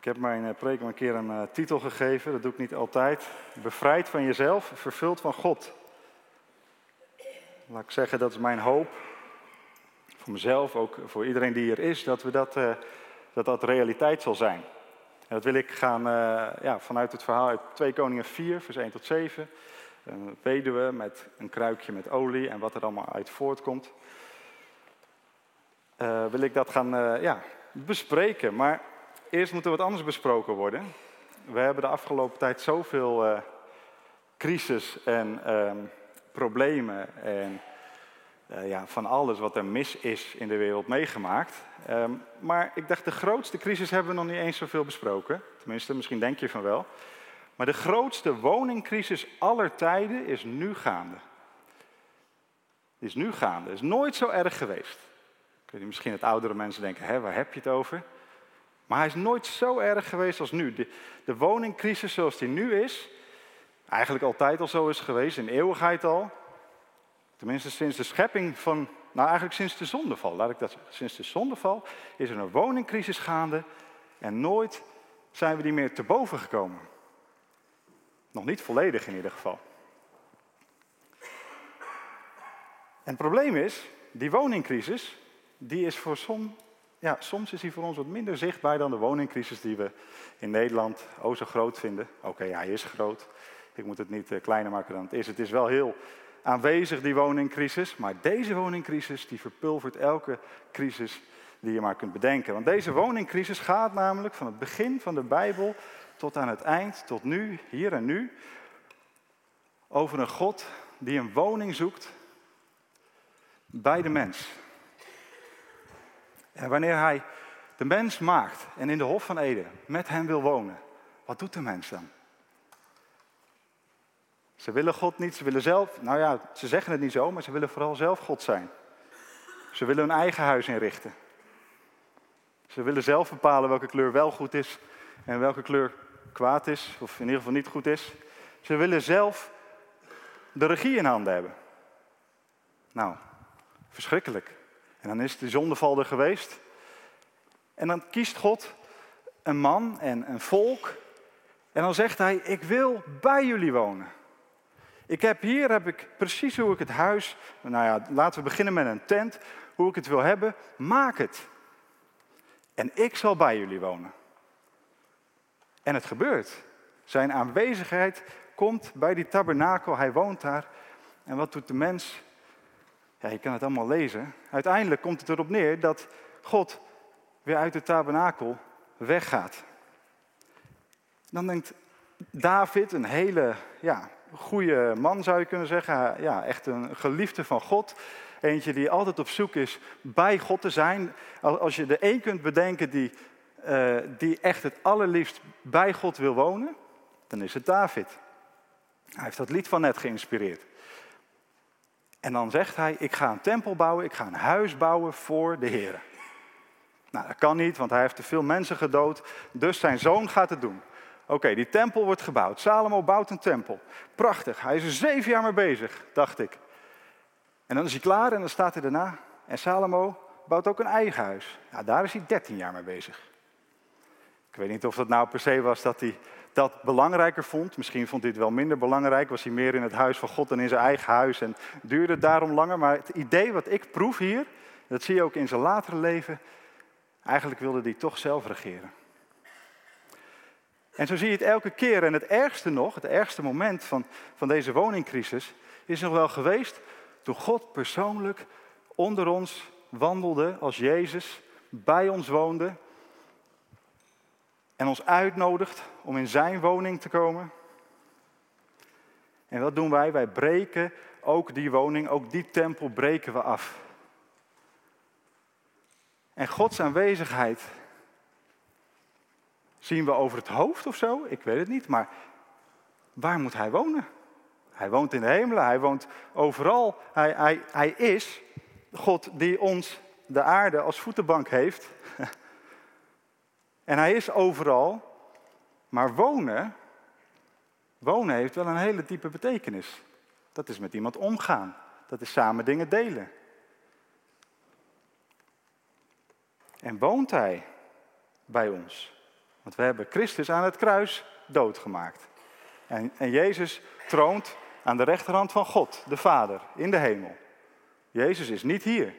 Ik heb mijn eh, preek een keer een uh, titel gegeven, dat doe ik niet altijd. Bevrijd van jezelf, vervuld van God. Laat ik zeggen, dat is mijn hoop. Voor mezelf, ook voor iedereen die hier is, dat we dat, uh, dat, dat realiteit zal zijn. En dat wil ik gaan ja, vanuit het verhaal uit 2 Koningen 4, vers 1 tot 7. Een weduwe met een kruikje met olie en wat er allemaal uit voortkomt. wil ik dat gaan ja, bespreken. Maar eerst moet er wat anders besproken worden. We hebben de afgelopen tijd zoveel uh, crisis en uh, problemen en uh, ja, van alles wat er mis is in de wereld meegemaakt. Um, maar ik dacht, de grootste crisis hebben we nog niet eens zoveel besproken. Tenminste, misschien denk je van wel. Maar de grootste woningcrisis aller tijden is nu gaande. Is nu gaande. Is nooit zo erg geweest. Kun je misschien het oudere mensen denken, hè, waar heb je het over? Maar hij is nooit zo erg geweest als nu. De, de woningcrisis zoals die nu is, eigenlijk altijd al zo is geweest, in eeuwigheid al. Tenminste sinds de schepping van, nou eigenlijk sinds de zondeval, laat ik dat zeggen. Sinds de zondeval is er een woningcrisis gaande en nooit zijn we die meer te boven gekomen. Nog niet volledig in ieder geval. En het probleem is, die woningcrisis, die is voor som, ja, soms is hij voor ons wat minder zichtbaar dan de woningcrisis die we in Nederland oh zo groot vinden. Oké, hij is groot. Ik moet het niet eh, kleiner maken dan het is. Het is wel heel aanwezig, die woningcrisis. Maar deze woningcrisis, die verpulvert elke crisis die je maar kunt bedenken. Want deze woningcrisis gaat namelijk van het begin van de Bijbel tot aan het eind, tot nu, hier en nu, over een God die een woning zoekt bij de mens. En wanneer hij de mens maakt en in de Hof van Eden met hem wil wonen, wat doet de mens dan? Ze willen God niet, ze willen zelf, nou ja, ze zeggen het niet zo, maar ze willen vooral zelf God zijn. Ze willen hun eigen huis inrichten. Ze willen zelf bepalen welke kleur wel goed is en welke kleur kwaad is, of in ieder geval niet goed is. Ze willen zelf de regie in handen hebben. Nou, verschrikkelijk. En dan is de zondeval er geweest. En dan kiest God een man en een volk. En dan zegt hij, ik wil bij jullie wonen. Ik heb hier heb ik precies hoe ik het huis, nou ja, laten we beginnen met een tent, hoe ik het wil hebben, maak het. En ik zal bij jullie wonen. En het gebeurt. Zijn aanwezigheid komt bij die tabernakel, hij woont daar. En wat doet de mens? Ja, je kan het allemaal lezen. Uiteindelijk komt het erop neer dat God weer uit de tabernakel weggaat. Dan denkt David, een hele ja, goede man zou je kunnen zeggen, ja, echt een geliefde van God. Eentje die altijd op zoek is bij God te zijn. Als je er één kunt bedenken die, uh, die echt het allerliefst bij God wil wonen, dan is het David. Hij heeft dat lied van net geïnspireerd. En dan zegt hij, ik ga een tempel bouwen, ik ga een huis bouwen voor de Heer. Nou, dat kan niet, want hij heeft te veel mensen gedood, dus zijn zoon gaat het doen. Oké, die tempel wordt gebouwd. Salomo bouwt een tempel. Prachtig, hij is er zeven jaar mee bezig, dacht ik. En dan is hij klaar en dan staat hij daarna. En Salomo bouwt ook een eigen huis. Ja, daar is hij dertien jaar mee bezig. Ik weet niet of dat nou per se was dat hij dat belangrijker vond. Misschien vond hij het wel minder belangrijk. Was hij meer in het huis van God dan in zijn eigen huis en duurde daarom langer. Maar het idee wat ik proef hier, dat zie je ook in zijn latere leven. Eigenlijk wilde hij toch zelf regeren. En zo zie je het elke keer. En het ergste nog, het ergste moment van, van deze woningcrisis, is nog wel geweest toen God persoonlijk onder ons wandelde als Jezus, bij ons woonde en ons uitnodigt om in zijn woning te komen. En wat doen wij? Wij breken ook die woning, ook die tempel breken we af. En Gods aanwezigheid zien we over het hoofd of zo? Ik weet het niet, maar waar moet hij wonen? Hij woont in de hemelen, hij woont overal. Hij, hij, hij is God die ons de aarde als voetenbank heeft. En hij is overal, maar wonen, wonen heeft wel een hele diepe betekenis. Dat is met iemand omgaan. Dat is samen dingen delen. En woont hij bij ons? Want we hebben Christus aan het kruis doodgemaakt. En, en Jezus troont aan de rechterhand van God, de Vader, in de hemel. Jezus is niet hier.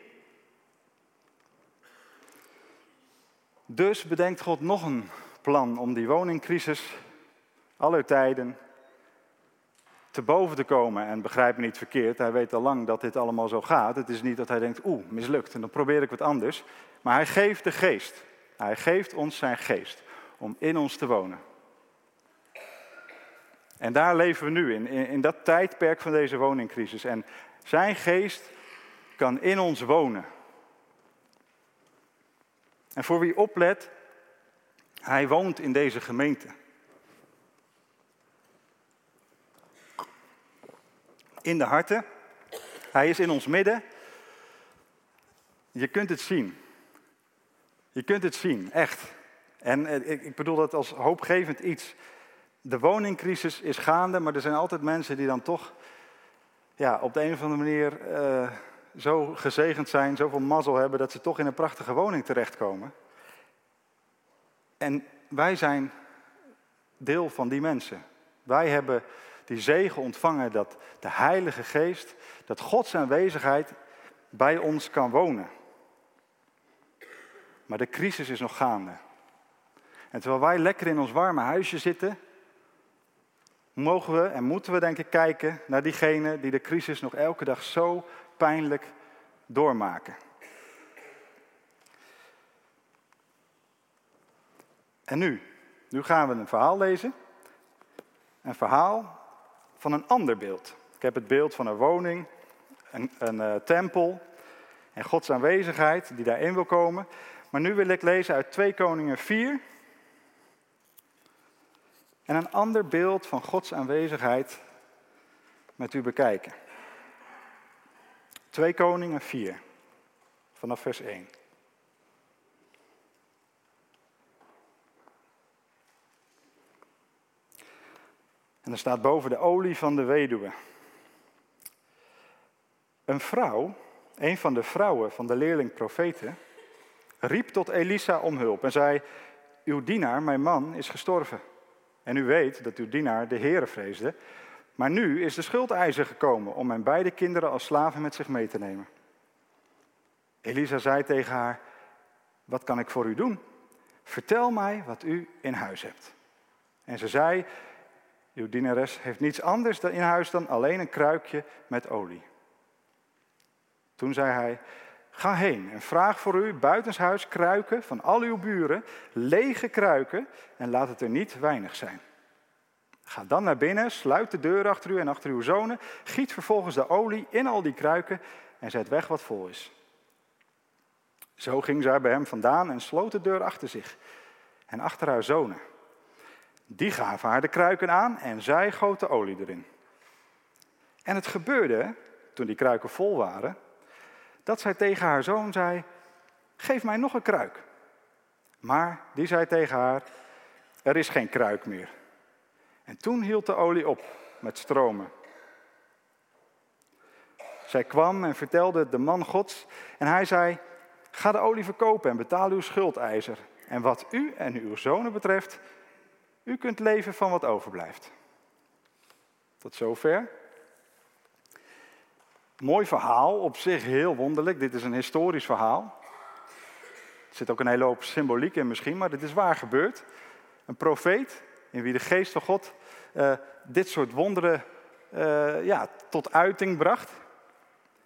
Dus bedenkt God nog een plan om die woningcrisis aller tijden te boven te komen. En begrijp me niet verkeerd, hij weet al lang dat dit allemaal zo gaat. Het is niet dat hij denkt, oeh, mislukt en dan probeer ik wat anders. Maar hij geeft de geest. Hij geeft ons zijn geest om in ons te wonen. En daar leven we nu in, in, in dat tijdperk van deze woningcrisis. En zijn geest kan in ons wonen. En voor wie oplet, hij woont in deze gemeente. In de harten. Hij is in ons midden. Je kunt het zien. Je kunt het zien, echt. En ik bedoel dat als hoopgevend iets. De woningcrisis is gaande, maar er zijn altijd mensen die dan toch ja, op de een of andere manier uh, zo gezegend zijn, zoveel mazzel hebben, dat ze toch in een prachtige woning terechtkomen. En wij zijn deel van die mensen. Wij hebben die zegen ontvangen dat de Heilige Geest, dat Gods aanwezigheid bij ons kan wonen. Maar de crisis is nog gaande. En terwijl wij lekker in ons warme huisje zitten, mogen we en moeten we denk ik kijken naar diegenen die de crisis nog elke dag zo pijnlijk doormaken. En nu, nu gaan we een verhaal lezen. Een verhaal van een ander beeld. Ik heb het beeld van een woning, een, een uh, tempel en Gods aanwezigheid die daarin wil komen. Maar nu wil ik lezen uit 2 Koningen 4. En een ander beeld van Gods aanwezigheid met u bekijken. 2 Koningen 4, vanaf vers 1. En er staat boven de olie van de weduwe. Een vrouw, een van de vrouwen van de leerling profeten, riep tot Elisa om hulp en zei: Uw dienaar, mijn man, is gestorven. En u weet dat uw dienaar de Heere vreesde. Maar nu is de schuldeiser gekomen om mijn beide kinderen als slaven met zich mee te nemen. Elisa zei tegen haar: Wat kan ik voor u doen? Vertel mij wat u in huis hebt. En ze zei: Uw dienares heeft niets anders in huis dan alleen een kruikje met olie. Toen zei hij: Ga heen en vraag voor u buitenshuis kruiken van al uw buren, lege kruiken, en laat het er niet weinig zijn. Ga dan naar binnen, sluit de deur achter u en achter uw zonen, giet vervolgens de olie in al die kruiken en zet weg wat vol is. Zo ging zij bij hem vandaan en sloot de deur achter zich en achter haar zonen. Die gaven haar de kruiken aan en zij goot de olie erin. En het gebeurde, toen die kruiken vol waren, dat zij tegen haar zoon zei: Geef mij nog een kruik. Maar die zei tegen haar: Er is geen kruik meer. En toen hield de olie op met stromen. Zij kwam en vertelde de man Gods en hij zei: Ga de olie verkopen en betaal uw schuldeiser. En wat u en uw zonen betreft, u kunt leven van wat overblijft. Tot zover. Mooi verhaal, op zich heel wonderlijk. Dit is een historisch verhaal. Er zit ook een hele hoop symboliek in misschien, maar dit is waar gebeurd. Een profeet in wie de geest van God uh, dit soort wonderen uh, ja, tot uiting bracht.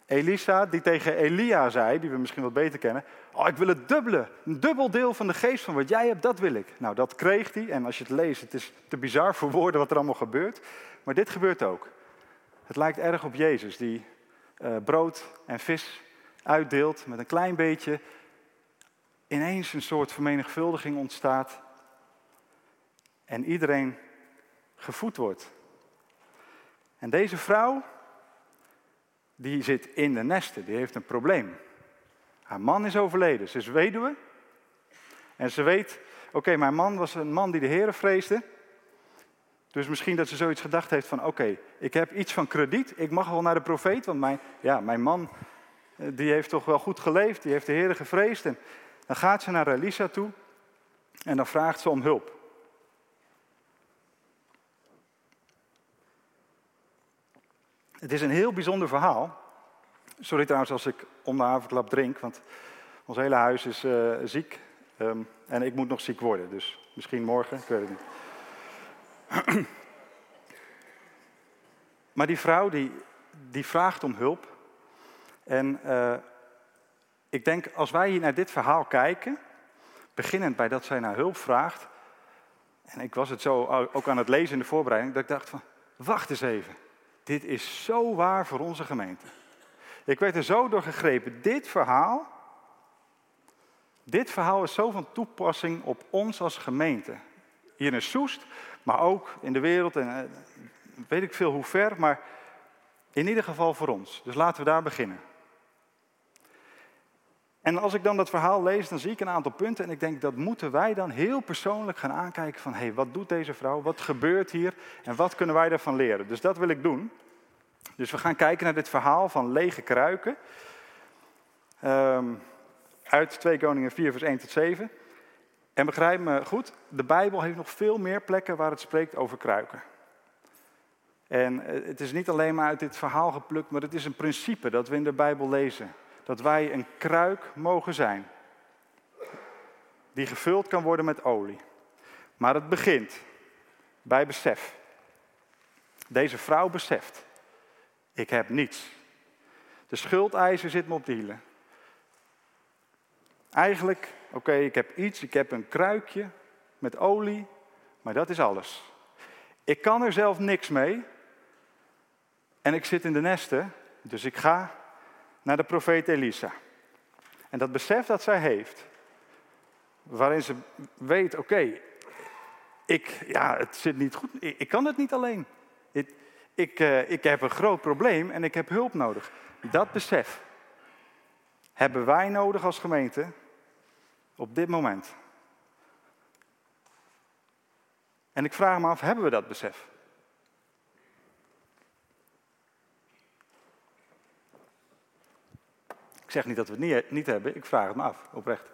Elisa, die tegen Elia zei, die we misschien wat beter kennen: Oh, ik wil het dubbele, een dubbel deel van de geest van wat jij hebt, dat wil ik. Nou, dat kreeg hij. En als je het leest, het is te bizar voor woorden wat er allemaal gebeurt. Maar dit gebeurt ook. Het lijkt erg op Jezus, die uh, brood en vis uitdeelt met een klein beetje. Ineens een soort vermenigvuldiging ontstaat. En iedereen gevoed wordt. En deze vrouw, die zit in de nesten, die heeft een probleem. Haar man is overleden, ze is weduwe. En ze weet, oké, mijn man was een man die de Heer vreesde. Dus misschien dat ze zoiets gedacht heeft van, oké, ik heb iets van krediet, ik mag wel naar de profeet, want mijn, ja, mijn man, eh, die heeft toch wel goed geleefd, die heeft de Heer gevreesd. En dan gaat ze naar Elisa toe En dan vraagt ze om hulp. Het is een heel bijzonder verhaal. Sorry trouwens als ik om de havenklap drink, want ons hele huis is uh, ziek. Um, en ik moet nog ziek worden, dus misschien morgen, ik weet het niet. Maar die vrouw die, die vraagt om hulp. En uh, ik denk, als wij hier naar dit verhaal kijken, beginnend bij dat zij naar hulp vraagt. En ik was het zo ook aan het lezen in de voorbereiding, dat ik dacht van, wacht eens even. Dit is zo waar voor onze gemeente. Ik werd er zo door gegrepen. Dit verhaal, dit verhaal is zo van toepassing op ons als gemeente. Hier in Soest, maar ook in de wereld en eh, weet ik veel hoe ver, maar in ieder geval voor ons. Dus laten we daar beginnen. En als ik dan dat verhaal lees, dan zie ik een aantal punten en ik denk dat moeten wij dan heel persoonlijk gaan aankijken van hé, hey, wat doet deze vrouw? Wat gebeurt hier? En wat kunnen wij daarvan leren? Dus dat wil ik doen. Dus we gaan kijken naar dit verhaal van lege kruiken. Um, uit 2 Koningen 4 vers 1 tot 7. En begrijp me goed, de Bijbel heeft nog veel meer plekken waar het spreekt over kruiken. En eh, het is niet alleen maar uit dit verhaal geplukt, maar het is een principe dat we in de Bijbel lezen dat wij een kruik mogen zijn. Die gevuld kan worden met olie. Maar het begint bij besef. Deze vrouw beseft, ik heb niets. De schuldeiser zit me op de hielen. Eigenlijk, oké, ik heb iets, ik heb een kruikje met olie, maar dat is alles. Ik kan er zelf niks mee. En ik zit in de nesten, dus ik ga naar de profeet Elisa. En dat besef dat zij heeft, waarin ze weet, oké, ik, ja, het zit niet goed, ik, kan het niet alleen. Ik, ik, uh, ik heb een groot probleem en ik heb hulp nodig. Dat besef hebben wij nodig als gemeente op dit moment. En ik vraag me af, hebben we dat besef? Zeg niet dat we het niet, hebben, ik vraag het me af, oprecht.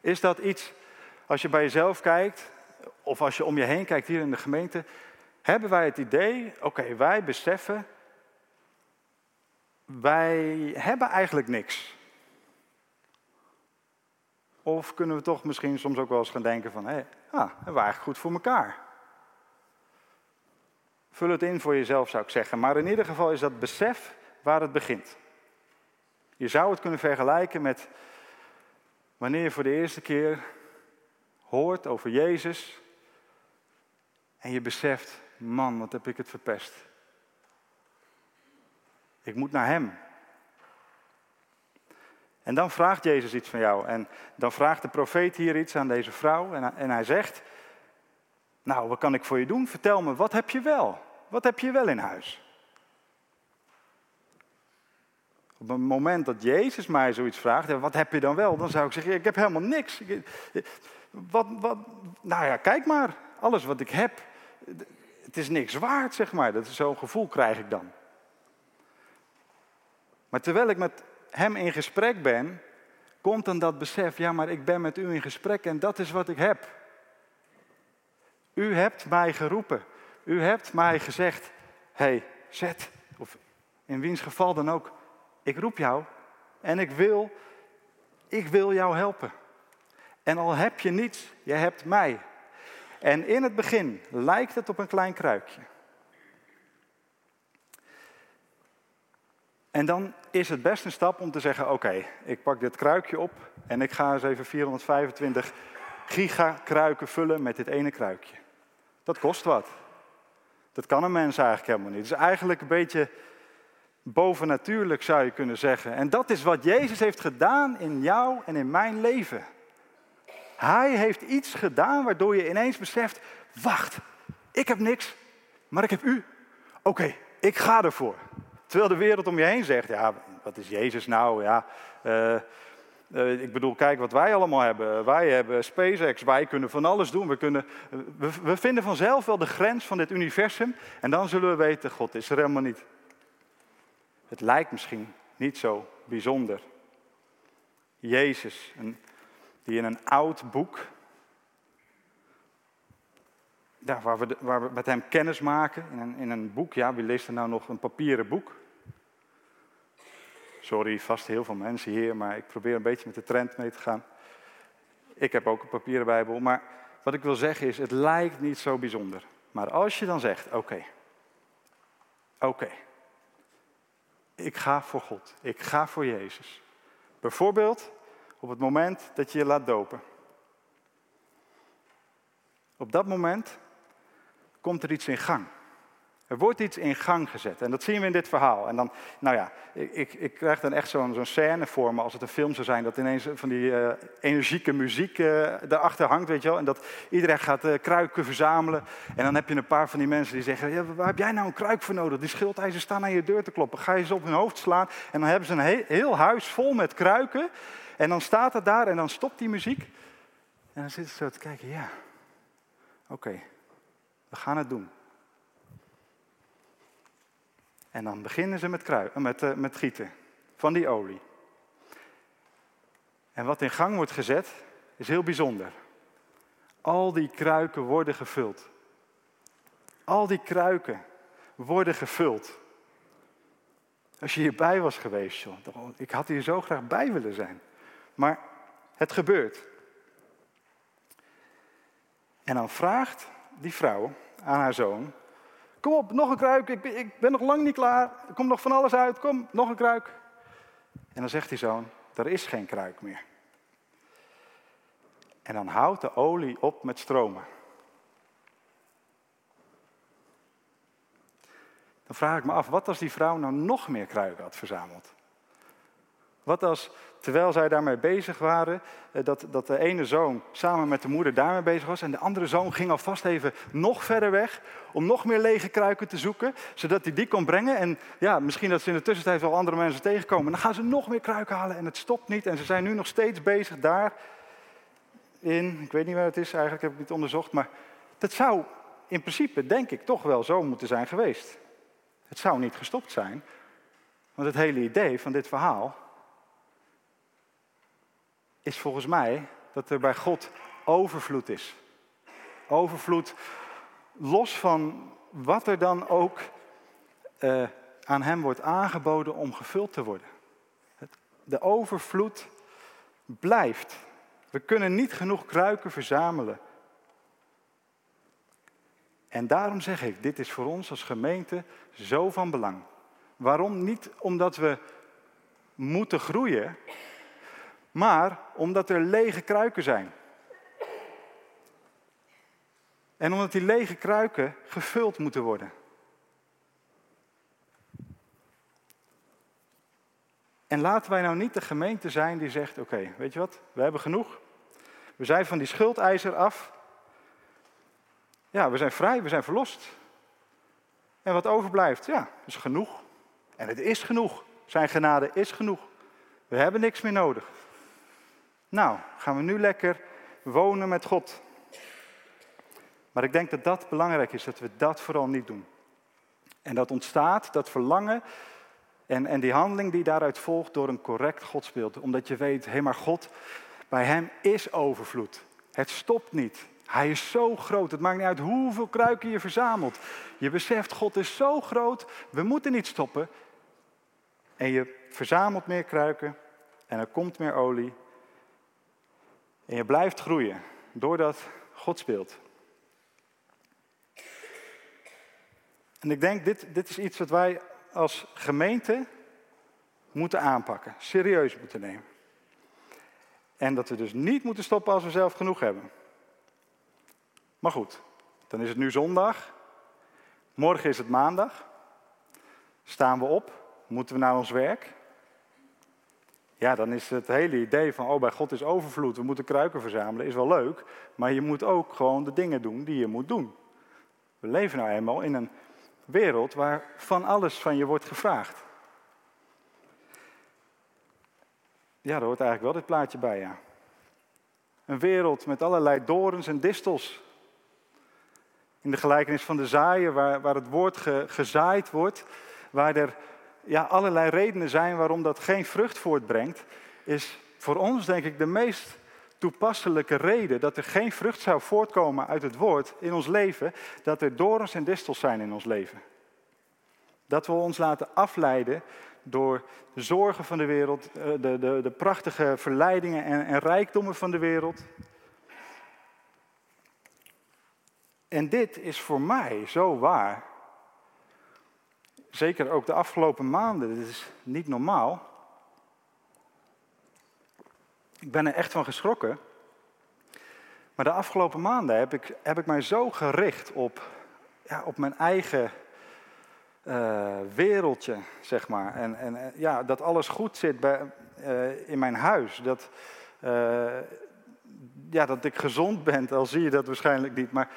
Is dat iets, als je bij jezelf kijkt, of als je om je heen kijkt hier in de gemeente, hebben wij het idee, oké, wij beseffen, wij hebben eigenlijk niks. Of kunnen we toch misschien soms ook wel eens gaan denken van, hé, hey, ah, we eigenlijk goed voor elkaar. Vul het in voor jezelf, zou ik zeggen. Maar in ieder geval is dat besef waar het begint. Je zou het kunnen vergelijken met wanneer je voor de eerste keer hoort over Jezus en je beseft, man, wat heb ik het verpest. Ik moet naar Hem. En dan vraagt Jezus iets van jou. En dan vraagt de profeet hier iets aan deze vrouw. En, hij zegt, nou, wat kan ik voor je doen? Vertel me, wat heb je wel? Wat heb je wel in huis? Op het moment dat Jezus mij zoiets vraagt, wat heb je dan wel? Dan zou ik zeggen, ik heb helemaal niks. Wat, wat, nou ja, kijk maar, alles wat ik heb, het is niks waard, zeg maar. Dat Zo'n gevoel krijg ik dan. Maar terwijl ik met hem in gesprek ben, komt dan dat besef, ja, maar ik ben met u in gesprek en dat is wat ik heb. U hebt mij geroepen. U hebt mij gezegd, hey, zet, of in wiens geval dan ook, ik roep jou en ik wil, ik wil jou helpen. En al heb je niets, je hebt mij. En in het begin lijkt het op een klein kruikje. En dan is het best een stap om te zeggen: Oké, ik pak dit kruikje op en ik ga eens even 425 gigakruiken vullen met dit ene kruikje. Dat kost wat. Dat kan een mens eigenlijk helemaal niet. Het is eigenlijk een beetje bovennatuurlijk zou je kunnen zeggen. En dat is wat Jezus heeft gedaan in jou en in mijn leven. Hij heeft iets gedaan waardoor je ineens beseft, wacht, ik heb niks, maar ik heb u. Oké, ik ga ervoor. Terwijl de wereld om je heen zegt, ja, wat is Jezus nou? Ja, uh, uh, ik bedoel, kijk wat wij allemaal hebben. Wij hebben SpaceX, wij kunnen van alles doen. We, kunnen, we vinden vanzelf wel de grens van dit universum en dan zullen we weten, God is er helemaal niet. Het lijkt misschien niet zo bijzonder. Jezus, die in een oud boek, ja, waar, we waar we met hem kennis maken in een, in een boek. Ja, wie leest er nou nog een papieren boek? Sorry, vast heel veel mensen hier, maar ik probeer een beetje met de trend mee te gaan. Ik heb ook een papieren Bijbel, maar wat ik wil zeggen is, het lijkt niet zo bijzonder. Maar als je dan zegt, oké, oké, ik ga voor God, ik ga voor Jezus. Bijvoorbeeld op het moment dat je je laat dopen. Op dat moment komt er iets in gang. Er wordt iets in gang gezet. En dat zien we in dit verhaal. En dan, nou ja, ik, ik krijg dan echt zo'n scène voor me als het een film zou zijn. Dat ineens van die uh, energieke muziek uh, daarachter hangt, weet je wel. En dat iedereen gaat uh, kruiken verzamelen. En dan heb je een paar van die mensen die zeggen, ja, waar heb jij nou een kruik voor nodig? Die schildijzers staan aan je deur te kloppen. Ga je ze op hun hoofd slaan. En dan hebben ze een heel huis vol met kruiken. En dan staat het daar en dan stopt die muziek. En dan zitten ze zo te kijken, ja, oké, we gaan het doen. En dan beginnen ze met, krui, met, uh, met gieten van die olie. En wat in gang wordt gezet is heel bijzonder. Al die kruiken worden gevuld. Al die kruiken worden gevuld. Als je hierbij was geweest, John, ik had hier zo graag bij willen zijn. Maar het gebeurt. En dan vraagt die vrouw aan haar zoon: Kom op, nog een kruik, ik ben, ik ben nog lang niet klaar. Er komt nog van alles uit, kom, nog een kruik. En dan zegt die zoon: Er is geen kruik meer. En dan houdt de olie op met stromen. Dan vraag ik me af, wat als die vrouw nou nog meer kruiken had verzameld? Wat als, terwijl zij daarmee bezig waren, eh, dat, dat de ene zoon samen met de moeder daarmee bezig was en de andere zoon ging alvast even nog verder weg om nog meer lege kruiken te zoeken, zodat hij die kon brengen. En ja, misschien dat ze in de tussentijd wel andere mensen tegenkomen. Dan gaan ze nog meer kruiken halen en het stopt niet. En ze zijn nu nog steeds bezig daar in, ik weet niet waar het is eigenlijk, heb ik niet onderzocht, maar dat zou in principe, denk ik, toch wel zo moeten zijn geweest. Het zou niet gestopt zijn, want het hele idee van dit verhaal is volgens mij dat er bij God overvloed is. Overvloed, los van wat er dan ook uh, aan hem wordt aangeboden om gevuld te worden. De overvloed blijft. We kunnen niet genoeg kruiken verzamelen. En daarom zeg ik, dit is voor ons als gemeente zo van belang. Waarom? Niet omdat we moeten groeien, maar omdat er lege kruiken zijn. En omdat die lege kruiken gevuld moeten worden. En laten wij nou niet de gemeente zijn die zegt: Oké, weet je wat, we hebben genoeg. We zijn van die schuldeiser af. Ja, we zijn vrij, we zijn verlost. En wat overblijft, ja, is genoeg. En het is genoeg. Zijn genade is genoeg. We hebben niks meer nodig. Nou, gaan we nu lekker wonen met God. Maar ik denk dat dat belangrijk is, dat we dat vooral niet doen. En dat ontstaat, dat verlangen en, en die handeling die daaruit volgt door een correct godsbeeld. Omdat je weet, hé maar God, bij hem is overvloed. Het stopt niet. Hij is zo groot. Het maakt niet uit hoeveel kruiken je verzamelt. Je beseft, God is zo groot, we moeten niet stoppen. En je verzamelt meer kruiken en er komt meer olie en je blijft groeien doordat God speelt. En ik denk, dit, dit is iets wat wij als gemeente moeten aanpakken, serieus moeten nemen. En dat we dus niet moeten stoppen als we zelf genoeg hebben. Maar goed, dan is het nu zondag. Morgen is het maandag. Staan we op? Moeten we naar ons werk? Ja, dan is het hele idee van, oh bij God is overvloed, we moeten kruiken verzamelen, is wel leuk. Maar je moet ook gewoon de dingen doen die je moet doen. We leven nou eenmaal in een wereld waar van alles van je wordt gevraagd. Ja, daar hoort eigenlijk wel dit plaatje bij, ja. Een wereld met allerlei dorens en distels. In de gelijkenis van de zaaien, waar, waar het woord gezaaid wordt, waar er ja, allerlei redenen zijn waarom dat geen vrucht voortbrengt, is voor ons denk ik de meest toepasselijke reden dat er geen vrucht zou voortkomen uit het woord in ons leven, dat er dorens en distels zijn in ons leven. Dat we ons laten afleiden door de zorgen van de wereld, eh, de, de, de prachtige verleidingen en, en rijkdommen van de wereld. En dit is voor mij zo waar. Zeker ook de afgelopen maanden. Dit is niet normaal. Ik ben er echt van geschrokken. Maar de afgelopen maanden heb ik, heb ik mij zo gericht op, ja, op mijn eigen uh, wereldje, zeg maar. En, en eh, ja, dat alles goed zit bij, uh, in mijn huis. Dat, ja, dat ik gezond ben, al zie je dat waarschijnlijk niet. Maar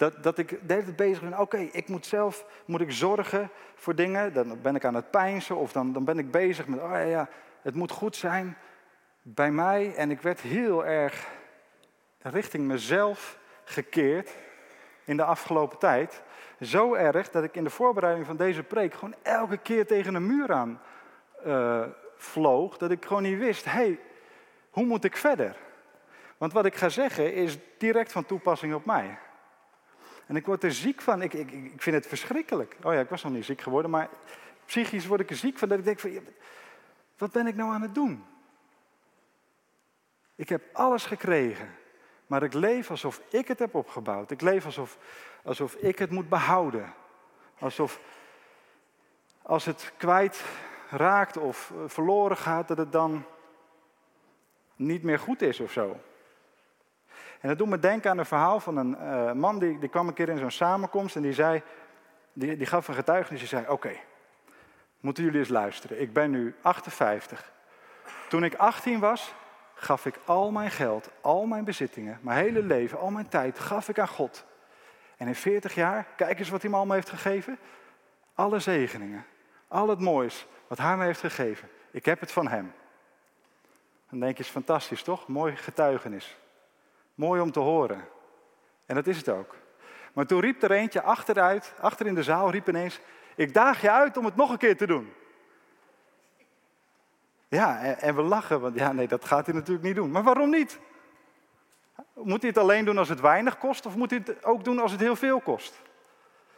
dat, dat ik de hele bezig ben, oké, ik moet zelf moet ik zorgen voor dingen. Dan ben ik aan het pijnsen of dan, dan ben ik bezig met, oh ja, ja, het moet goed zijn bij mij. En ik werd heel erg richting mezelf gekeerd in de afgelopen tijd. Zo erg dat ik in de voorbereiding van deze preek gewoon elke keer tegen een muur aan uh, vloog. Dat ik gewoon niet wist, hé, hey, hoe moet ik verder? Want wat ik ga zeggen is direct van toepassing op mij. En ik word er ziek van. Ik, ik, ik vind het verschrikkelijk. Oh ja, ik was nog niet ziek geworden, maar psychisch word ik er ziek van. Dat ik denk van, wat ben ik nou aan het doen? Ik heb alles gekregen, maar ik leef alsof ik het heb opgebouwd. Ik leef alsof, alsof ik het moet behouden. Alsof als het kwijt raakt of verloren gaat, dat het dan niet meer goed is of zo. En dat doet me denken aan een verhaal van een uh, man die, die kwam een keer in zo'n samenkomst en die zei, die, die gaf een getuigenis. Die zei: Oké, moeten jullie eens luisteren. Ik ben nu 58. Toen ik 18 was, gaf ik al mijn geld, al mijn bezittingen, mijn hele leven, al mijn tijd, gaf ik aan God. En in 40 jaar, kijk eens wat hij me allemaal heeft gegeven. Alle zegeningen, al het moois wat hij me heeft gegeven. Ik heb het van hem. Dan denk je, is fantastisch toch? Mooi getuigenis. Mooi om te horen. En dat is het ook. Maar toen riep er eentje achteruit, achter in de zaal, riep ineens: Ik daag je uit om het nog een keer te doen. Ja, en, we lachen, want ja, nee, dat gaat hij natuurlijk niet doen. Maar waarom niet? Moet hij het alleen doen als het weinig kost, of moet hij het ook doen als het heel veel kost?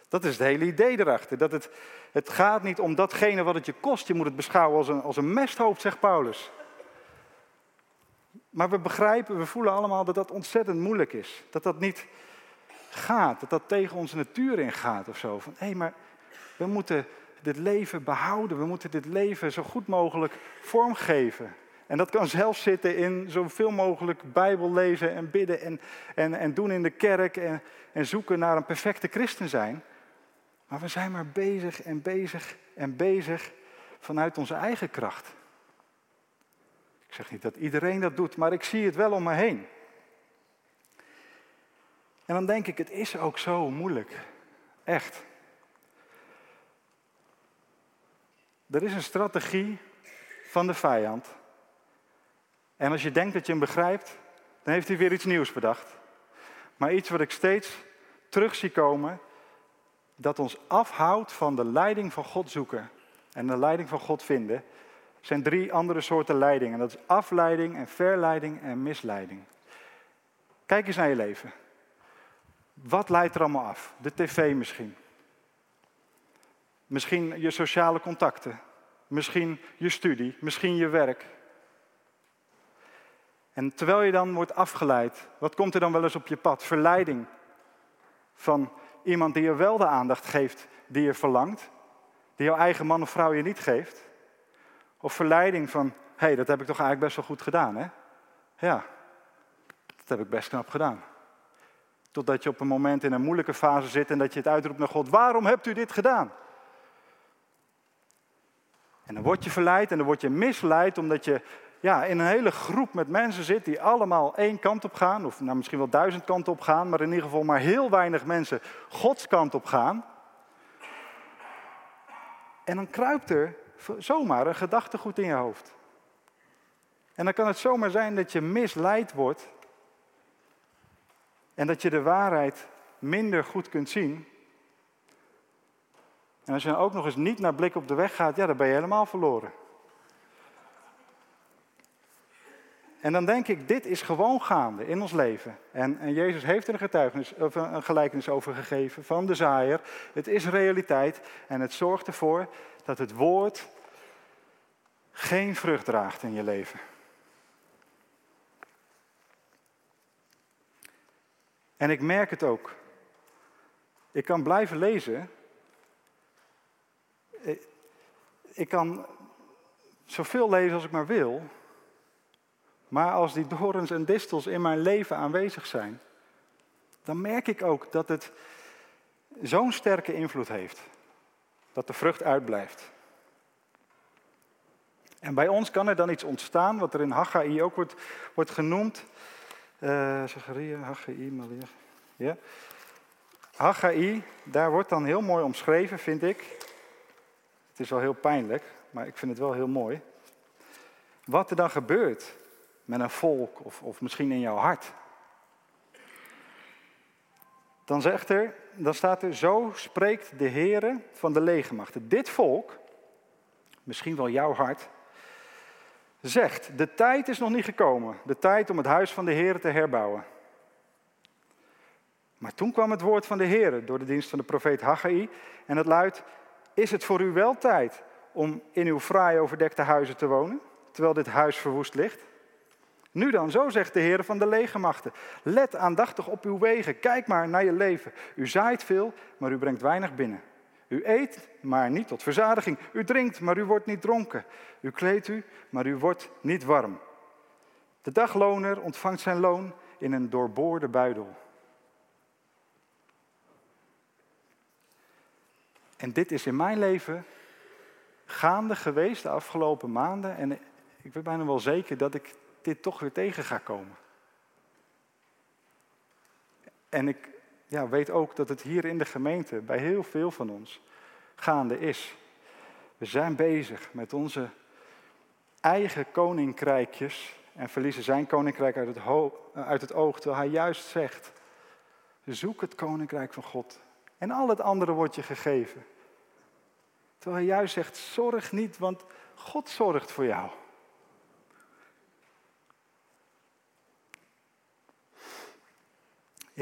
Dat is het hele idee erachter. Dat het, het gaat niet om datgene wat het je kost. Je moet het beschouwen als een, als een mesthoop, zegt Paulus. Maar we begrijpen, we voelen allemaal dat dat ontzettend moeilijk is. Dat dat niet gaat, dat dat tegen onze natuur ingaat of zo. Van hé, maar we moeten dit leven behouden, we moeten dit leven zo goed mogelijk vormgeven. En dat kan zelfs zitten in zoveel mogelijk Bijbel lezen en bidden en, en, en doen in de kerk en, en zoeken naar een perfecte christen zijn. Maar we zijn maar bezig en bezig en bezig vanuit onze eigen kracht. Ik zeg niet dat iedereen dat doet, maar ik zie het wel om me heen. En dan denk ik, het is ook zo moeilijk. Echt. Er is een strategie van de vijand. En als je denkt dat je hem begrijpt, dan heeft hij weer iets nieuws bedacht. Maar iets wat ik steeds terug zie komen, dat ons afhoudt van de leiding van God zoeken en de leiding van God vinden zijn drie andere soorten leiding. En dat is afleiding en verleiding en misleiding. Kijk eens naar je leven. Wat leidt er allemaal af? De tv misschien. Misschien je sociale contacten. Misschien je studie. Misschien je werk. En terwijl je dan wordt afgeleid, wat komt er dan wel eens op je pad? Verleiding van iemand die je wel de aandacht geeft die je verlangt, die jouw eigen man of vrouw je niet geeft. Of verleiding van, hé, hey, dat heb ik toch eigenlijk best wel goed gedaan, hè? Ja, dat heb ik best knap gedaan. Totdat je op een moment in een moeilijke fase zit en dat je het uitroept naar God, waarom hebt u dit gedaan? En dan word je verleid en dan word je misleid omdat je ja, in een hele groep met mensen zit die allemaal één kant op gaan, of nou, misschien wel duizend kanten op gaan, maar in ieder geval maar heel weinig mensen Gods kant op gaan. En dan kruipt er zomaar een gedachtegoed in je hoofd. En dan kan het zomaar zijn dat je misleid wordt en dat je de waarheid minder goed kunt zien. En als je dan ook nog eens niet naar blik op de weg gaat, ja, dan ben je helemaal verloren. En dan denk ik, dit is gewoon gaande in ons leven. En, en Jezus heeft er een, getuigenis, of een gelijkenis over gegeven van de zaaier. Het is realiteit en het zorgt ervoor dat het woord geen vrucht draagt in je leven. En ik merk het ook. Ik kan blijven lezen. Ik kan zoveel lezen als ik maar wil. Maar als die dorens en distels in mijn leven aanwezig zijn, dan merk ik ook dat het zo'n sterke invloed heeft. Dat de vrucht uitblijft. En bij ons kan er dan iets ontstaan, wat er in Haggai ook wordt, wordt genoemd. Uh, Zacharia, Haggai, Malia. Ja. Haggai, daar wordt dan heel mooi omschreven, vind ik. Het is wel heel pijnlijk, maar ik vind het wel heel mooi. Wat er dan gebeurt met een volk of, of misschien in jouw hart. Dan zegt er, dan staat er, zo spreekt de Heere van de legermachten. Dit volk, misschien wel jouw hart, zegt, de tijd is nog niet gekomen, de tijd om het huis van de Heer te herbouwen. Maar toen kwam het woord van de Heer door de dienst van de profeet Haggai en het luidt, is het voor u wel tijd om in uw fraai overdekte huizen te wonen, terwijl dit huis verwoest ligt? Nu dan, zo zegt de Heer van de legermachten, let aandachtig op uw wegen, kijk maar naar je leven. U zaait veel, maar u brengt weinig binnen. U eet, maar niet tot verzadiging. U drinkt, maar u wordt niet dronken. U kleedt u, maar u wordt niet warm. De dagloner ontvangt zijn loon in een doorboorde buidel. En dit is in mijn leven gaande geweest de afgelopen maanden. En ik ben bijna wel zeker dat ik dit toch weer tegen ga komen. En ik ja, weet ook dat het hier in de gemeente bij heel veel van ons gaande is. We zijn bezig met onze eigen koninkrijkjes en verliezen zijn koninkrijk uit het, uit het oog, terwijl hij juist zegt, zoek het koninkrijk van God en al het andere wordt je gegeven. Terwijl hij juist zegt, zorg niet, want God zorgt voor jou.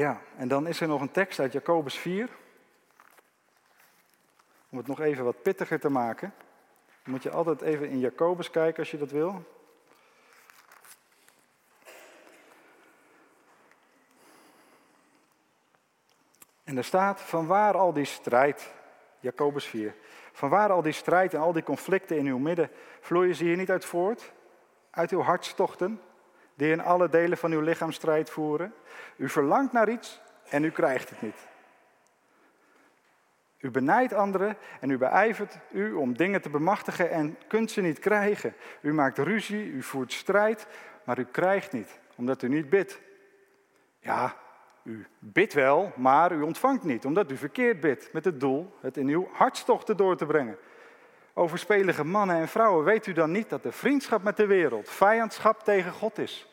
Ja, en dan is er nog een tekst uit Jacobus 4. Om het nog even wat pittiger te maken. Moet je altijd even in Jacobus kijken als je dat wil. En er staat, van waar al die strijd, Jacobus 4, van waar al die strijd en al die conflicten in uw midden, vloeien ze hier niet uit voort? Uit uw hartstochten? Die in alle delen van uw lichaam strijd voeren. U verlangt naar iets en u krijgt het niet. U benijdt anderen en u beijvert u om dingen te bemachtigen en kunt ze niet krijgen. U maakt ruzie, u voert strijd, maar u krijgt niet, omdat u niet bidt. Ja, u bidt wel, maar u ontvangt niet, omdat u verkeerd bidt, met het doel het in uw hartstochten door te brengen. Overspelige mannen en vrouwen, weet u dan niet dat de vriendschap met de wereld vijandschap tegen God is?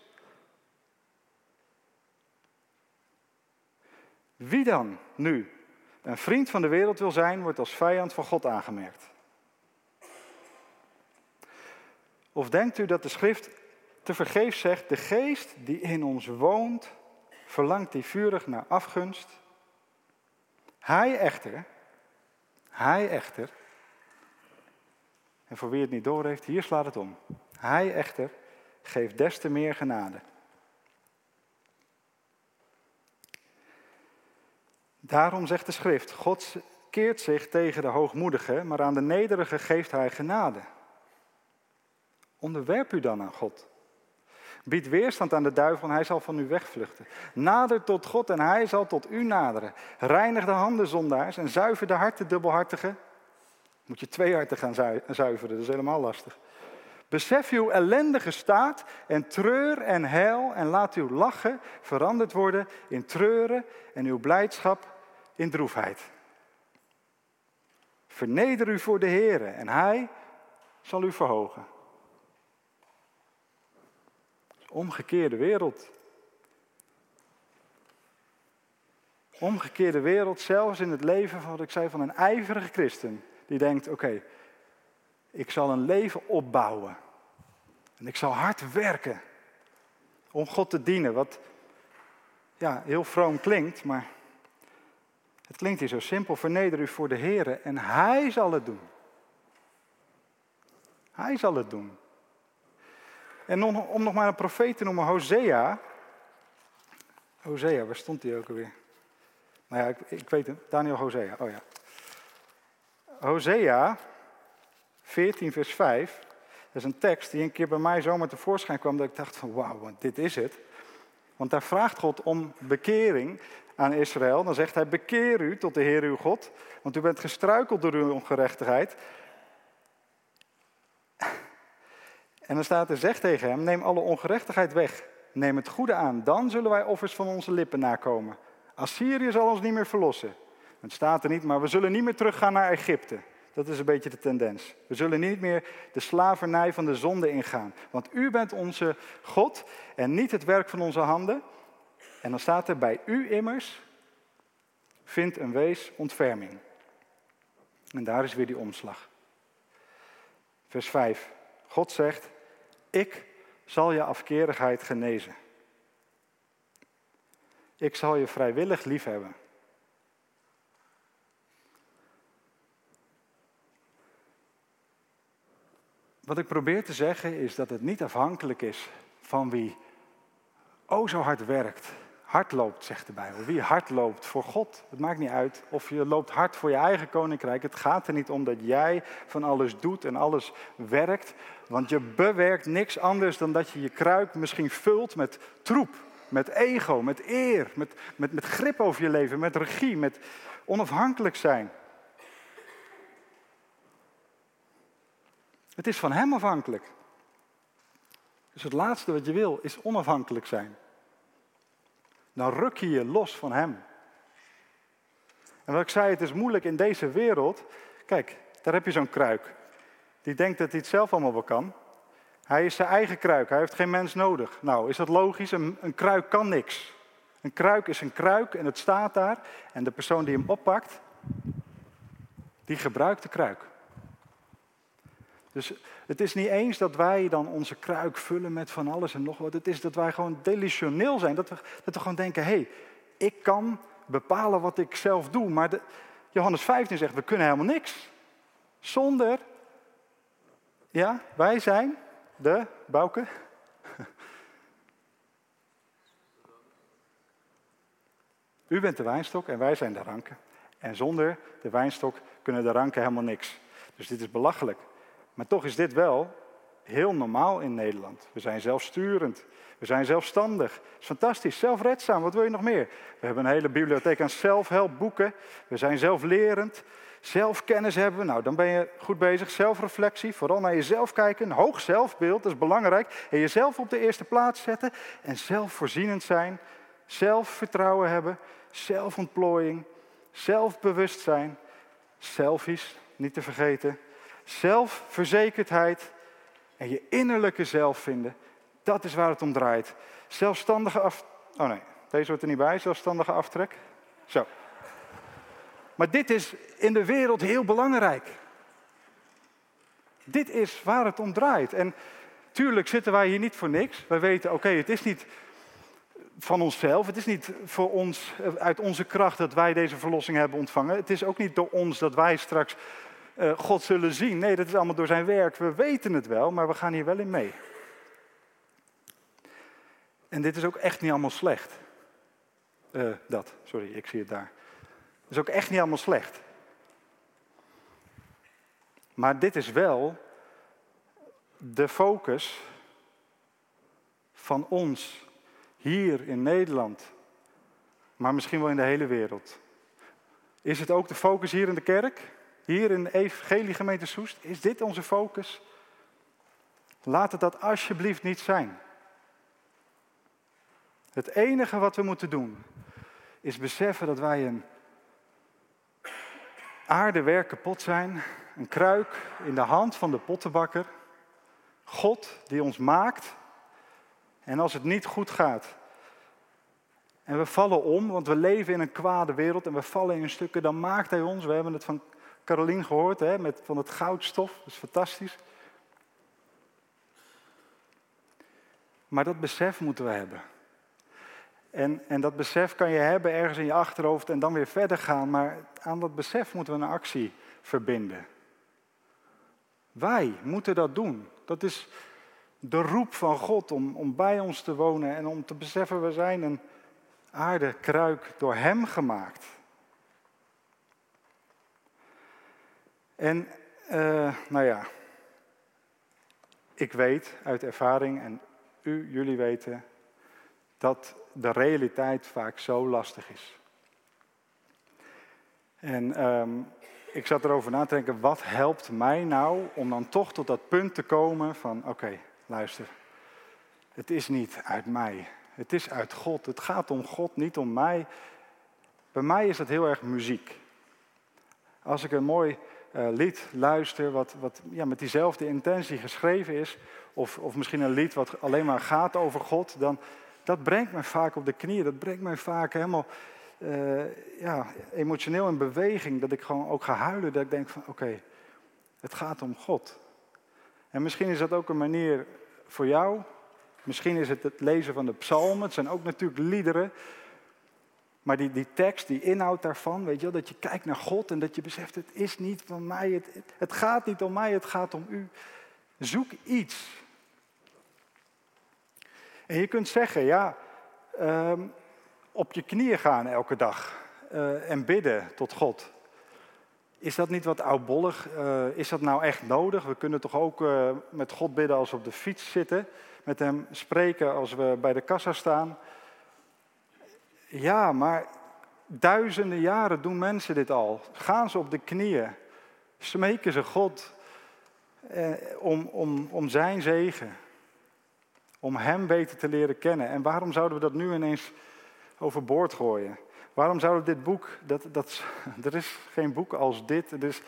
Wie dan nu een vriend van de wereld wil zijn, wordt als vijand van God aangemerkt. Of denkt u dat de schrift te vergeefs zegt, de geest die in ons woont, verlangt die vurig naar afgunst? Hij echter, hij echter, en voor wie het niet doorheeft, hier slaat het om. Hij echter geeft des te meer genade. Daarom zegt de schrift, God keert zich tegen de hoogmoedige, maar aan de nederige geeft hij genade. Onderwerp u dan aan God. Bied weerstand aan de duivel en hij zal van u wegvluchten. Nader tot God en hij zal tot u naderen. Reinig de handen zondaars en zuiver de harten dubbelhartigen. Moet je twee harten gaan zuiveren, dat is helemaal lastig. Besef uw ellendige staat en treur en heil en laat uw lachen veranderd worden in treuren en uw blijdschap in droefheid. Verneder u voor de Heer en Hij zal u verhogen. Omgekeerde wereld. Omgekeerde wereld, zelfs in het leven van wat ik zei van een ijverige christen. Die denkt, oké, ik zal een leven opbouwen. En ik zal hard werken Om God te dienen, wat ja, heel vroom klinkt, maar het klinkt hier zo simpel. Verneder u voor de Heer en Hij zal het doen. Hij zal het doen. En om nog maar een profeet te noemen, Hosea. Hosea, waar stond hij ook alweer? Nou ja, ik, ik weet het. Daniel Hosea, oh ja. Hosea 14 vers 5. Dat is een tekst die een keer bij mij zomaar tevoorschijn kwam. Dat ik dacht van wauw, dit is het. Want daar vraagt God om bekering aan Israël. Dan zegt hij, bekeer u tot de Heer uw God. Want u bent gestruikeld door uw ongerechtigheid. En dan staat er, zeg tegen hem, neem alle ongerechtigheid weg. Neem het goede aan, dan zullen wij offers van onze lippen nakomen. Assyrië zal ons niet meer verlossen. Het staat er niet, maar we zullen niet meer teruggaan naar Egypte. Dat is een beetje de tendens. We zullen niet meer de slavernij van de zonde ingaan. Want u bent onze God en niet het werk van onze handen. En dan staat er bij u immers, vindt een wees ontferming. En daar is weer die omslag. Vers 5. God zegt, ik zal je afkerigheid genezen. Ik zal je vrijwillig liefhebben. Wat ik probeer te zeggen is dat het niet afhankelijk is van wie oh zo hard werkt. Hard loopt, zegt de Bijbel. Wie hard loopt voor God. Het maakt niet uit of je loopt hard voor je eigen koninkrijk. Het gaat er niet om dat jij van alles doet en alles werkt. Want je bewerkt niks anders dan dat je je kruik misschien vult met troep. Met ego, met eer, met, met, met grip over je leven, met regie, met onafhankelijk zijn. Het is van Hem afhankelijk. Dus het laatste wat je wil is onafhankelijk zijn. Dan ruk je je los van Hem. En wat ik zei, het is moeilijk in deze wereld. Kijk, daar heb je zo'n kruik. Die denkt dat hij het zelf allemaal wel kan. Hij is zijn eigen kruik, hij heeft geen mens nodig. Nou, is dat logisch? Een, een kruik kan niks. Een kruik is een kruik en het staat daar. En de persoon die hem oppakt, die gebruikt de kruik. Dus het is niet eens dat wij dan onze kruik vullen met van alles en nog wat. Het is dat wij gewoon delusioneel zijn. Dat we, dat we gewoon denken, hé, hey, ik kan bepalen wat ik zelf doe. Maar de, Johannes 15 zegt, we kunnen helemaal niks. Zonder, ja, wij zijn de, Bouke? U bent de wijnstok en wij zijn de ranken. En zonder de wijnstok kunnen de ranken helemaal niks. Dus dit is belachelijk. Maar toch is dit wel heel normaal in Nederland. We zijn zelfsturend. We zijn zelfstandig. Is fantastisch. Zelfredzaam. Wat wil je nog meer? We hebben een hele bibliotheek aan zelfhelpboeken. We zijn zelflerend. Zelfkennis hebben we. Nou, dan ben je goed bezig. Zelfreflectie. Vooral naar jezelf kijken. Een hoog zelfbeeld. Dat is belangrijk. En jezelf op de eerste plaats zetten. En zelfvoorzienend zijn. Zelfvertrouwen hebben. Zelfontplooiing. Zelfbewustzijn. Selfies. Niet te vergeten zelfverzekerdheid en je innerlijke zelf vinden. Dat is waar het om draait. Zelfstandige af... Oh nee, deze hoort er niet bij. Zelfstandige aftrek. Zo. Maar dit is in de wereld heel belangrijk. Dit is waar het om draait. En tuurlijk zitten wij hier niet voor niks. Wij weten, oké, het is niet van onszelf. Het is niet voor ons, uit onze kracht dat wij deze verlossing hebben ontvangen. Het is ook niet door ons dat wij straks uh, God zullen zien. Nee, dat is allemaal door zijn werk. We weten het wel, maar we gaan hier wel in mee. En dit is ook echt niet allemaal slecht. Uh, dat, sorry, ik zie het daar. Dat is ook echt niet allemaal slecht. Maar dit is wel de focus van ons hier in Nederland, maar misschien wel in de hele wereld. Is het ook de focus hier in de kerk? Hier in de Evangelie gemeente Soest, is dit onze focus? Laat het dat alsjeblieft niet zijn. Het enige wat we moeten doen, is beseffen dat wij een aardewerk kapot zijn, een kruik in de hand van de pottenbakker, God die ons maakt. En als het niet goed gaat, en we vallen om, want we leven in een kwade wereld en we vallen in stukken, dan maakt Hij ons, we hebben het van Carolien gehoord hè, met, van het goudstof. Dat is fantastisch. Maar dat besef moeten we hebben. En, en dat besef kan je hebben ergens in je achterhoofd en dan weer verder gaan. Maar aan dat besef moeten we een actie verbinden. Wij moeten dat doen. Dat is de roep van God om, om bij ons te wonen en om te beseffen, we zijn een aardekruik door Hem gemaakt. En, uh, nou ja, ik weet uit ervaring en u, jullie weten, dat de realiteit vaak zo lastig is. En um, ik zat erover na te denken, wat helpt mij nou om dan toch tot dat punt te komen van, oké, luister, het is niet uit mij, het is uit God. Het gaat om God, niet om mij. Bij mij is dat heel erg muziek. Als ik een mooi uh, lied luister, wat, wat ja, met diezelfde intentie geschreven is, of, of misschien een lied wat alleen maar gaat over God, dan dat brengt mij vaak op de knieën. Dat brengt mij vaak helemaal uh, ja, emotioneel in beweging. Dat ik gewoon ook ga huilen. Dat ik denk van oké, het gaat om God. En misschien is dat ook een manier voor jou. Misschien is het het lezen van de psalmen. Het zijn ook natuurlijk liederen. Maar die, die tekst, die inhoud daarvan, weet je wel, dat je kijkt naar God en dat je beseft, het is niet van mij, het, het gaat niet om mij, het gaat om u. Zoek iets. En je kunt zeggen, ja, um, op je knieën gaan elke dag uh, en bidden tot God. Is dat niet wat oudbollig? Uh, is dat nou echt nodig? We kunnen toch ook uh, met God bidden als we op de fiets zitten, met Hem spreken als we bij de kassa staan. Ja, maar duizenden jaren doen mensen dit al. Gaan ze op de knieën, smeken ze God eh, om, om, om Zijn zegen, om Hem beter te leren kennen. En waarom zouden we dat nu ineens overboord gooien? Waarom zouden dit boek, dat, dat, er is geen boek als dit, het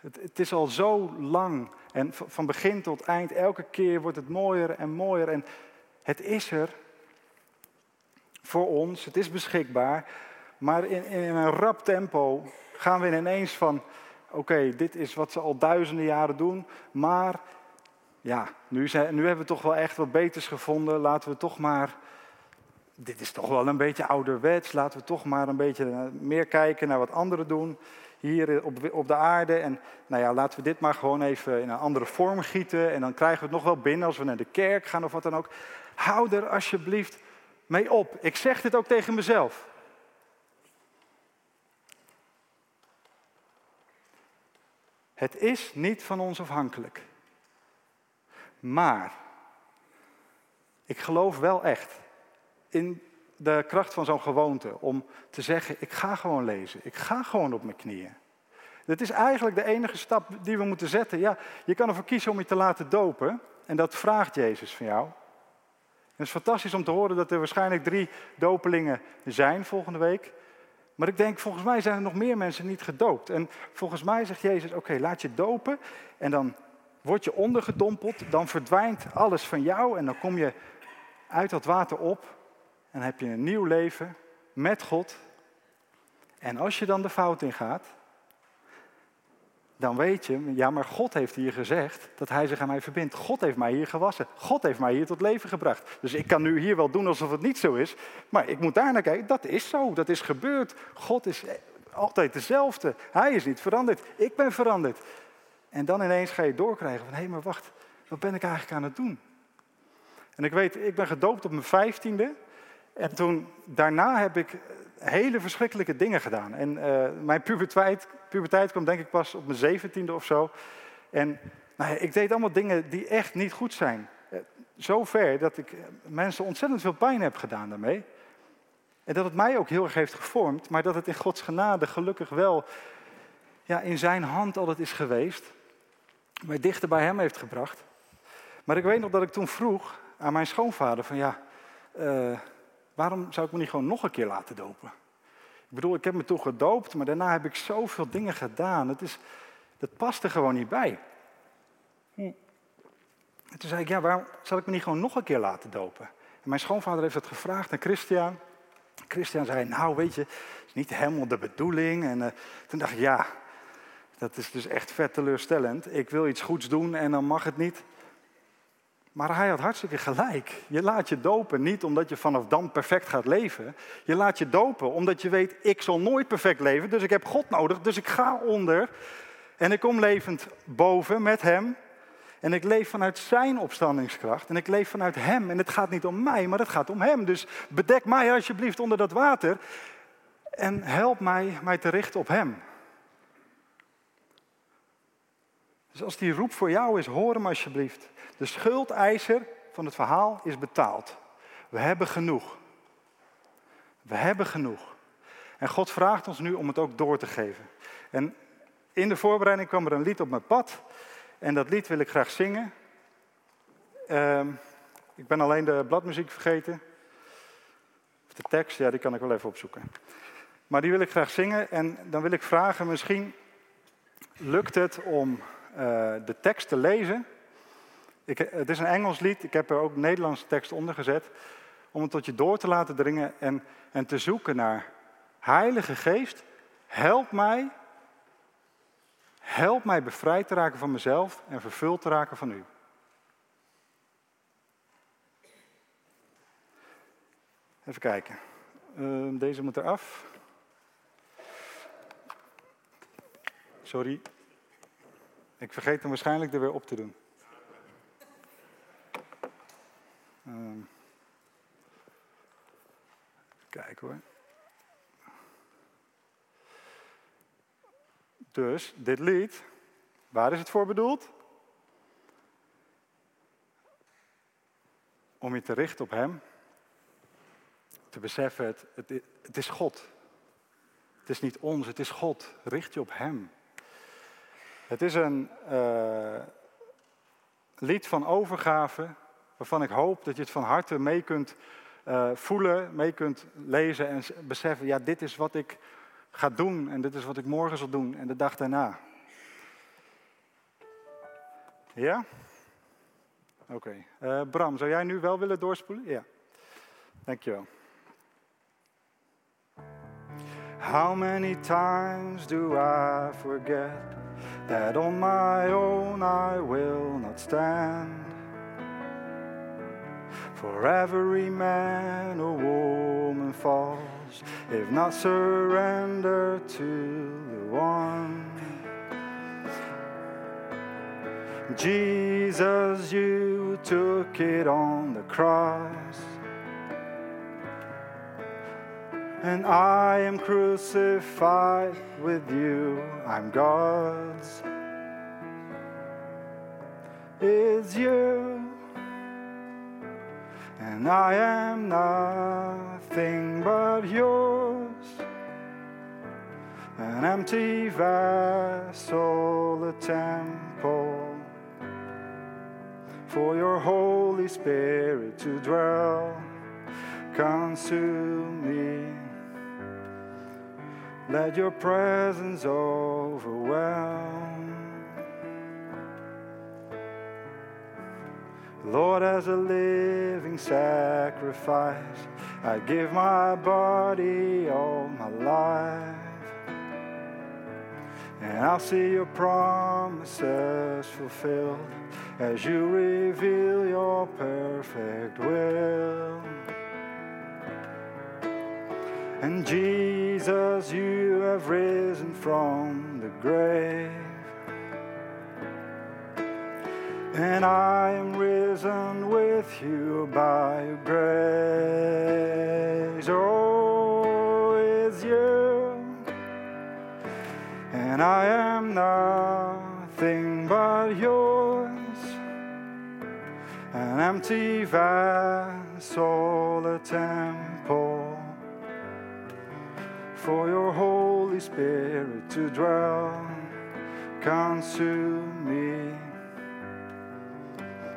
het, het is al zo lang en van begin tot eind, elke keer wordt het mooier en mooier en het is er voor ons, het is beschikbaar, maar in, in een rap tempo gaan we ineens van, oké, dit is wat ze al duizenden jaren doen, maar ja, nu, zijn, nu hebben we toch wel echt wat beters gevonden, laten we toch maar, dit is toch wel een beetje ouderwets, laten we toch maar een beetje meer kijken naar wat anderen doen hier op, op de aarde. En nou ja, laten we dit maar gewoon even in een andere vorm gieten. En dan krijgen we het nog wel binnen als we naar de kerk gaan of wat dan ook. Hou er alsjeblieft mee op. Ik zeg dit ook tegen mezelf. Het is niet van ons afhankelijk. Maar ik geloof wel echt in de kracht van zo'n gewoonte om te zeggen: ik ga gewoon lezen, ik ga gewoon op mijn knieën. Dat is eigenlijk de enige stap die we moeten zetten. Ja, je kan ervoor kiezen om je te laten dopen en dat vraagt Jezus van jou het is fantastisch om te horen dat er waarschijnlijk drie dopelingen zijn volgende week. Maar ik denk, volgens mij zijn er nog meer mensen niet gedoopt. En volgens mij zegt Jezus, oké, laat je dopen en dan word je ondergedompeld. Dan verdwijnt alles van jou en dan kom je uit dat water op. En heb je een nieuw leven met God. En als je dan de fout in gaat, dan weet je, ja, maar God heeft hier gezegd dat hij zich aan mij verbindt. God heeft mij hier gewassen. God heeft mij hier tot leven gebracht. Dus ik kan nu hier wel doen alsof het niet zo is, maar ik moet daar naar kijken. Dat is zo, dat is gebeurd. God is altijd dezelfde. Hij is niet veranderd. Ik ben veranderd. En dan ineens ga je doorkrijgen van, hé, hey, maar wacht, wat ben ik eigenlijk aan het doen? En ik weet, ik ben gedoopt op mijn vijftiende. En toen, daarna heb ik hele verschrikkelijke dingen gedaan. En uh, mijn puberteit, puberteit kwam denk ik pas op mijn zeventiende of zo. En nou ik deed allemaal dingen die echt niet goed zijn. Uh, zo ver dat ik mensen ontzettend veel pijn heb gedaan daarmee. En dat het mij ook heel erg heeft gevormd, maar dat het in Gods genade gelukkig wel ja, in zijn hand altijd is geweest. Mij dichter bij hem heeft gebracht. Maar ik weet nog dat ik toen vroeg aan mijn schoonvader van ja, Waarom zou ik me niet gewoon nog een keer laten dopen? Ik bedoel, ik heb me toen gedoopt, maar daarna heb ik zoveel dingen gedaan. Het is, dat past er gewoon niet bij. Hm. En toen zei ik, ja, waarom zal ik me niet gewoon nog een keer laten dopen? En mijn schoonvader heeft dat gevraagd aan Christian. Christian zei, nou weet je, het is niet helemaal de bedoeling. En uh, toen dacht ik, ja, dat is dus echt vet teleurstellend. Ik wil iets goeds doen en dan mag het niet. Maar hij had hartstikke gelijk. Je laat je dopen niet omdat je vanaf dan perfect gaat leven. Je laat je dopen omdat je weet, ik zal nooit perfect leven. Dus ik heb God nodig, dus ik ga onder. En ik kom levend boven met hem. En ik leef vanuit zijn opstandingskracht. En ik leef vanuit hem. En het gaat niet om mij, maar het gaat om hem. Dus bedek mij alsjeblieft onder dat water. En help mij mij te richten op hem. Dus als die roep voor jou is, hoor hem alsjeblieft. De schuldeiser van het verhaal is betaald. We hebben genoeg. We hebben genoeg. En God vraagt ons nu om het ook door te geven. En in de voorbereiding kwam er een lied op mijn pad. En dat lied wil ik graag zingen. Ehm, ik ben alleen de bladmuziek vergeten. Of de tekst, ja, die kan ik wel even opzoeken. Maar die wil ik graag zingen. En dan wil ik vragen, misschien lukt het om de tekst te lezen. Ik, het is een Engels lied, ik heb er ook Nederlandse tekst onder gezet. Om het tot je door te laten dringen en, en te zoeken naar Heilige Geest, help mij Help mij bevrijd te raken van mezelf en vervuld te raken van u. Even kijken. Uh, deze moet eraf. Sorry. Ik vergeet hem waarschijnlijk er weer op te doen. Uh, kijk hoor. Dus dit lied, waar is het voor bedoeld? Om je te richten op Hem. Te beseffen, het, het, het is God. Het is niet ons, het is God. Richt je op Hem. Het is een uh, lied van overgave, waarvan ik hoop dat je het van harte mee kunt uh, voelen, mee kunt lezen en beseffen, ja, dit is wat ik ga doen en dit is wat ik morgen zal doen en de dag daarna. Ja? Oké. Uh, Bram, zou jij nu wel willen doorspoelen? Ja. Dankjewel. How many times do I forget that on my own I will not stand? For every man or woman falls, if not surrender to the one. Jesus, you took it on the cross. And I am crucified with you, I'm God's. It's you and I am nothing but yours. An empty vessel, a temple for your Holy Spirit to dwell. Consume me. Let your presence overwhelm. Lord, as a living sacrifice, I give my body, all my life. And I'll see your promises fulfilled as you reveal your perfect will. And Jesus, you have risen from the grave. And I am risen with you by your grace. Oh, it's you. And I am nothing but yours. An empty vessel, a temple for your Holy Spirit to dwell. Consume me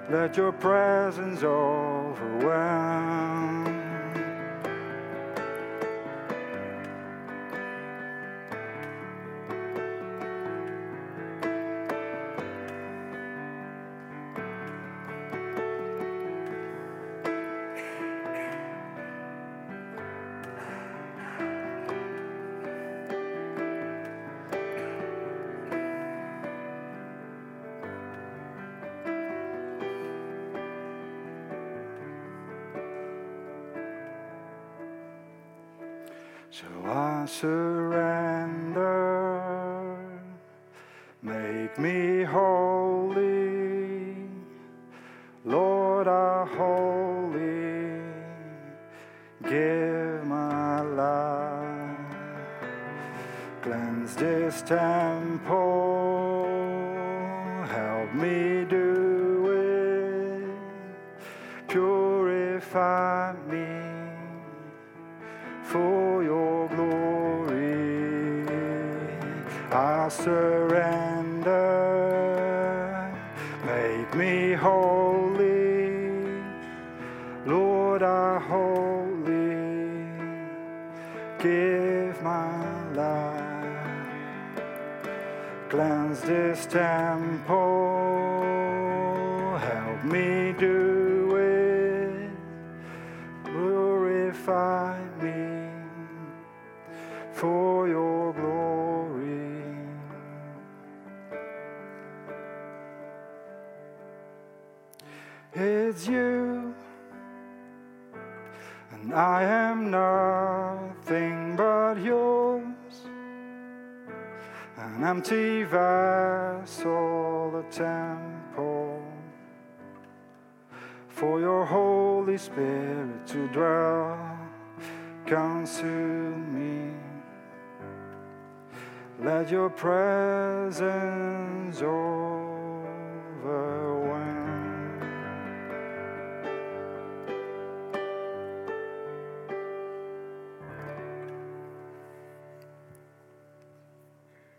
let your presence overwhelm. Me do it. Purify me for your glory. I surrender. Make me holy. Lord, I wholly give my life. Cleanse this temple. Empty vessel, a temple for your Holy Spirit to dwell, consume me. Let your presence, oh